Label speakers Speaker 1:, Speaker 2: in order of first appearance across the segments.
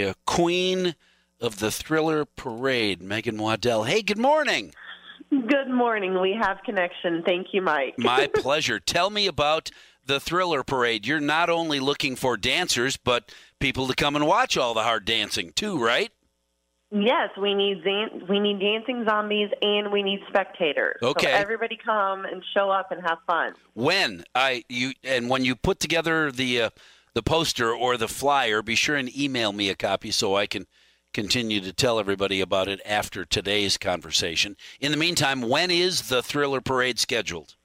Speaker 1: uh, queen of the thriller parade, Megan Wadell. Hey, good morning.
Speaker 2: Good morning. We have connection. Thank you, Mike.
Speaker 1: My pleasure. Tell me about the thriller parade. You're not only looking for dancers, but people to come and watch all the hard dancing too, right?
Speaker 2: Yes, we need zan- we need dancing zombies and we need spectators.
Speaker 1: Okay.
Speaker 2: So everybody come and show up and have fun.
Speaker 1: When I you and when you put together the uh, the poster or the flyer, be sure and email me a copy so I can continue to tell everybody about it after today's conversation. In the meantime, when is the Thriller Parade scheduled?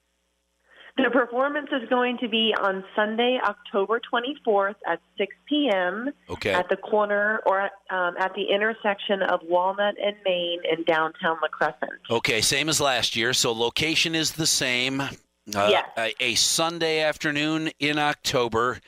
Speaker 2: The performance is going to be on Sunday, October 24th at 6 p.m.
Speaker 1: Okay.
Speaker 2: at the corner or um, at the intersection of Walnut and Main in downtown La Crescent.
Speaker 1: Okay, same as last year. So location is the same. Uh,
Speaker 2: Yes.
Speaker 1: a, a Sunday afternoon in October,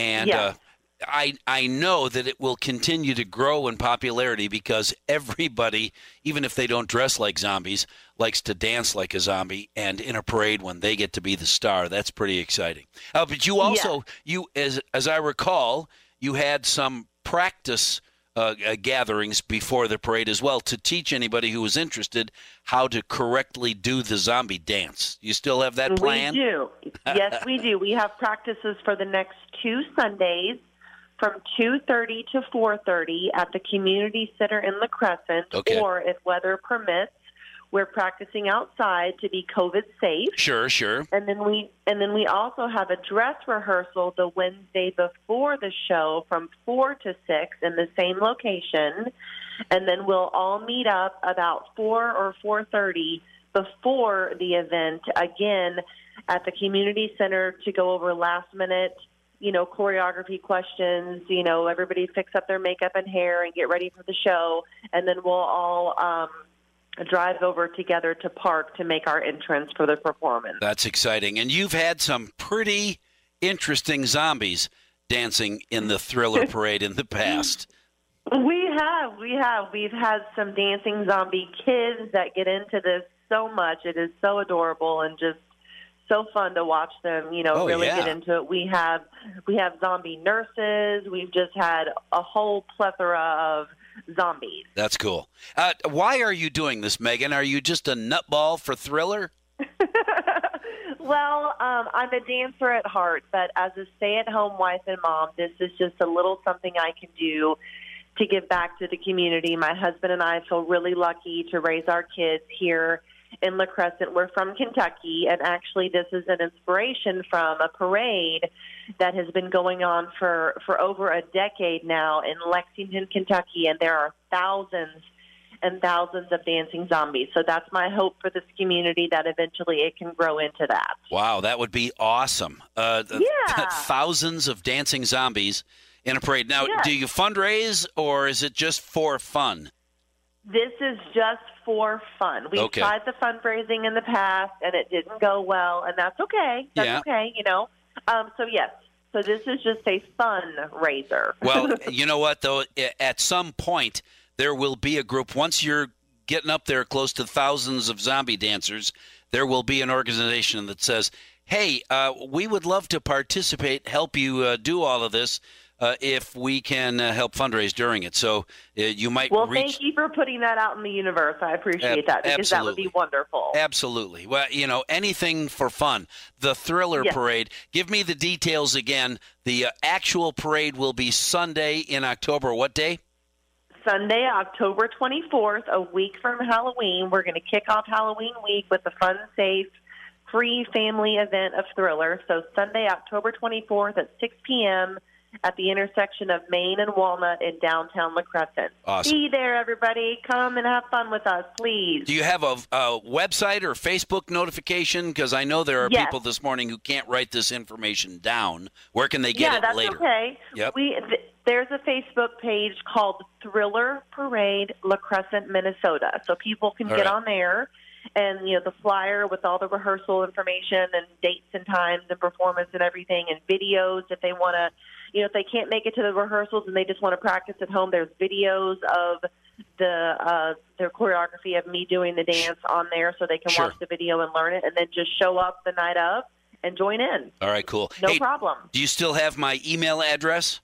Speaker 1: and
Speaker 2: Yes.
Speaker 1: uh, I I know that it will continue to grow in popularity because everybody, even if they don't dress like zombies, likes to dance like a zombie. And in a parade, when they get to be the star, that's pretty exciting. Uh, but you also you as as I recall, you had some practice. Uh, uh, gatherings before the parade as well to teach anybody who was interested how to correctly do the zombie dance. You still have that plan?
Speaker 2: We do. yes, we do. We have practices for the next two Sundays from 2:30 to 4:30 at the community center in the Crescent
Speaker 1: Okay.
Speaker 2: or if weather permits, we're practicing outside to be COVID safe.
Speaker 1: Sure, sure.
Speaker 2: And then we and then we also have a dress rehearsal the Wednesday before the show from 4 to 6 in the same location. And then we'll all meet up about 4 or 4:30 before the event again at the community center to go over last minute you know, choreography questions, you know, everybody fix up their makeup and hair and get ready for the show. And then we'll all um, drive over together to park to make our entrance for the performance.
Speaker 1: That's exciting. And you've had some pretty interesting zombies dancing in the thriller parade in the past.
Speaker 2: We have, we have. We've had some dancing zombie kids that get into this so much. It is so adorable and just so fun to watch them, you know,
Speaker 1: Oh,
Speaker 2: really
Speaker 1: yeah.
Speaker 2: get into it. We have we have zombie nurses. We've just had a whole plethora of zombies.
Speaker 1: That's cool. Uh, why are you doing this, Megan? Are you just a nutball for thriller?
Speaker 2: well, um, I'm a dancer at heart, but as a stay-at-home wife and mom, this is just a little something I can do to give back to the community. My husband and I feel really lucky to raise our kids here in La Crescent. We're from Kentucky, and actually, this is an inspiration from a parade that has been going on for for over a decade now in Lexington, Kentucky, and there are thousands and thousands of dancing zombies. So that's my hope for this community that eventually it can grow into that.
Speaker 1: Wow, that would be awesome. Uh,
Speaker 2: Yeah.
Speaker 1: thousands of dancing zombies in a parade. Now,
Speaker 2: Yes.
Speaker 1: do you fundraise or is it just for fun?
Speaker 2: This is just for fun. We've
Speaker 1: Okay.
Speaker 2: tried the fundraising in the past and it didn't go well, and that's okay. That's
Speaker 1: Yeah.
Speaker 2: okay, you know. Um, so, yes. So, this is just a fundraiser.
Speaker 1: Well, you know what, though? At some point, there will be a group. Once you're getting up there close to thousands of zombie dancers, there will be an organization that says, hey, uh, we would love to participate, help you uh, do all of this. Uh, if we can uh, help fundraise during it, so uh, you might
Speaker 2: well,
Speaker 1: reach.
Speaker 2: thank you for putting that out in the universe. I appreciate that because that would be wonderful.
Speaker 1: Absolutely. Well, you know, anything for fun. The Thriller
Speaker 2: Yes.
Speaker 1: Parade. Give me the details again. The uh, actual parade will be Sunday in October. What day?
Speaker 2: Sunday, October 24th, a week from Halloween. We're going to kick off Halloween week with a fun, safe, free family event of Thriller. So, Sunday, October 24th at 6 p.m. at the intersection of Main and Walnut in downtown La Crescent.
Speaker 1: Awesome.
Speaker 2: Be there, everybody. Come and have fun with us, please.
Speaker 1: Do you have a, a website or Facebook notification? Because I know there are
Speaker 2: Yes.
Speaker 1: people this morning who can't write this information down. Where can they get
Speaker 2: yeah,
Speaker 1: it
Speaker 2: that's
Speaker 1: later?
Speaker 2: okay.
Speaker 1: Yep.
Speaker 2: We th- there's a Facebook page called Thriller Parade La Crescent, Minnesota. So people can
Speaker 1: All
Speaker 2: get
Speaker 1: right.
Speaker 2: on there and you know the flyer with all the rehearsal information and dates and times and performance and everything and videos if they want to you know if they can't make it to the rehearsals and they just want to practice at home there's videos of the uh their choreography of me doing the dance on there so they can
Speaker 1: Sure.
Speaker 2: watch the video and learn it and then just show up the night of and join in
Speaker 1: All right, cool.
Speaker 2: no
Speaker 1: hey,
Speaker 2: problem
Speaker 1: do you still have my email address?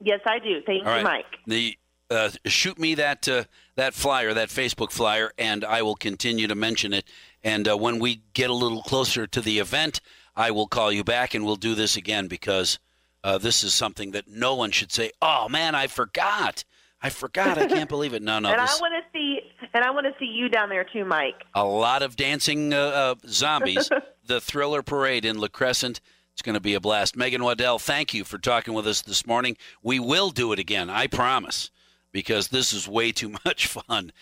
Speaker 2: Yes, I do. Thank
Speaker 1: All
Speaker 2: you,
Speaker 1: right.
Speaker 2: Mike.
Speaker 1: The uh, shoot me that uh, that flyer, that Facebook flyer, and I will continue to mention it. And uh, when we get a little closer to the event, I will call you back and we'll do this again because uh, this is something that no one should say. Oh man, I forgot. I forgot. I can't believe it. No, no.
Speaker 2: and
Speaker 1: this-
Speaker 2: I want to see, and I want to see you down there too, Mike.
Speaker 1: a lot of dancing uh, uh, zombies. the Thriller Parade in La Crescent. It's going to be a blast. Megan Wadell, thank you for talking with us this morning. We will do it again, I promise, because this is way too much fun.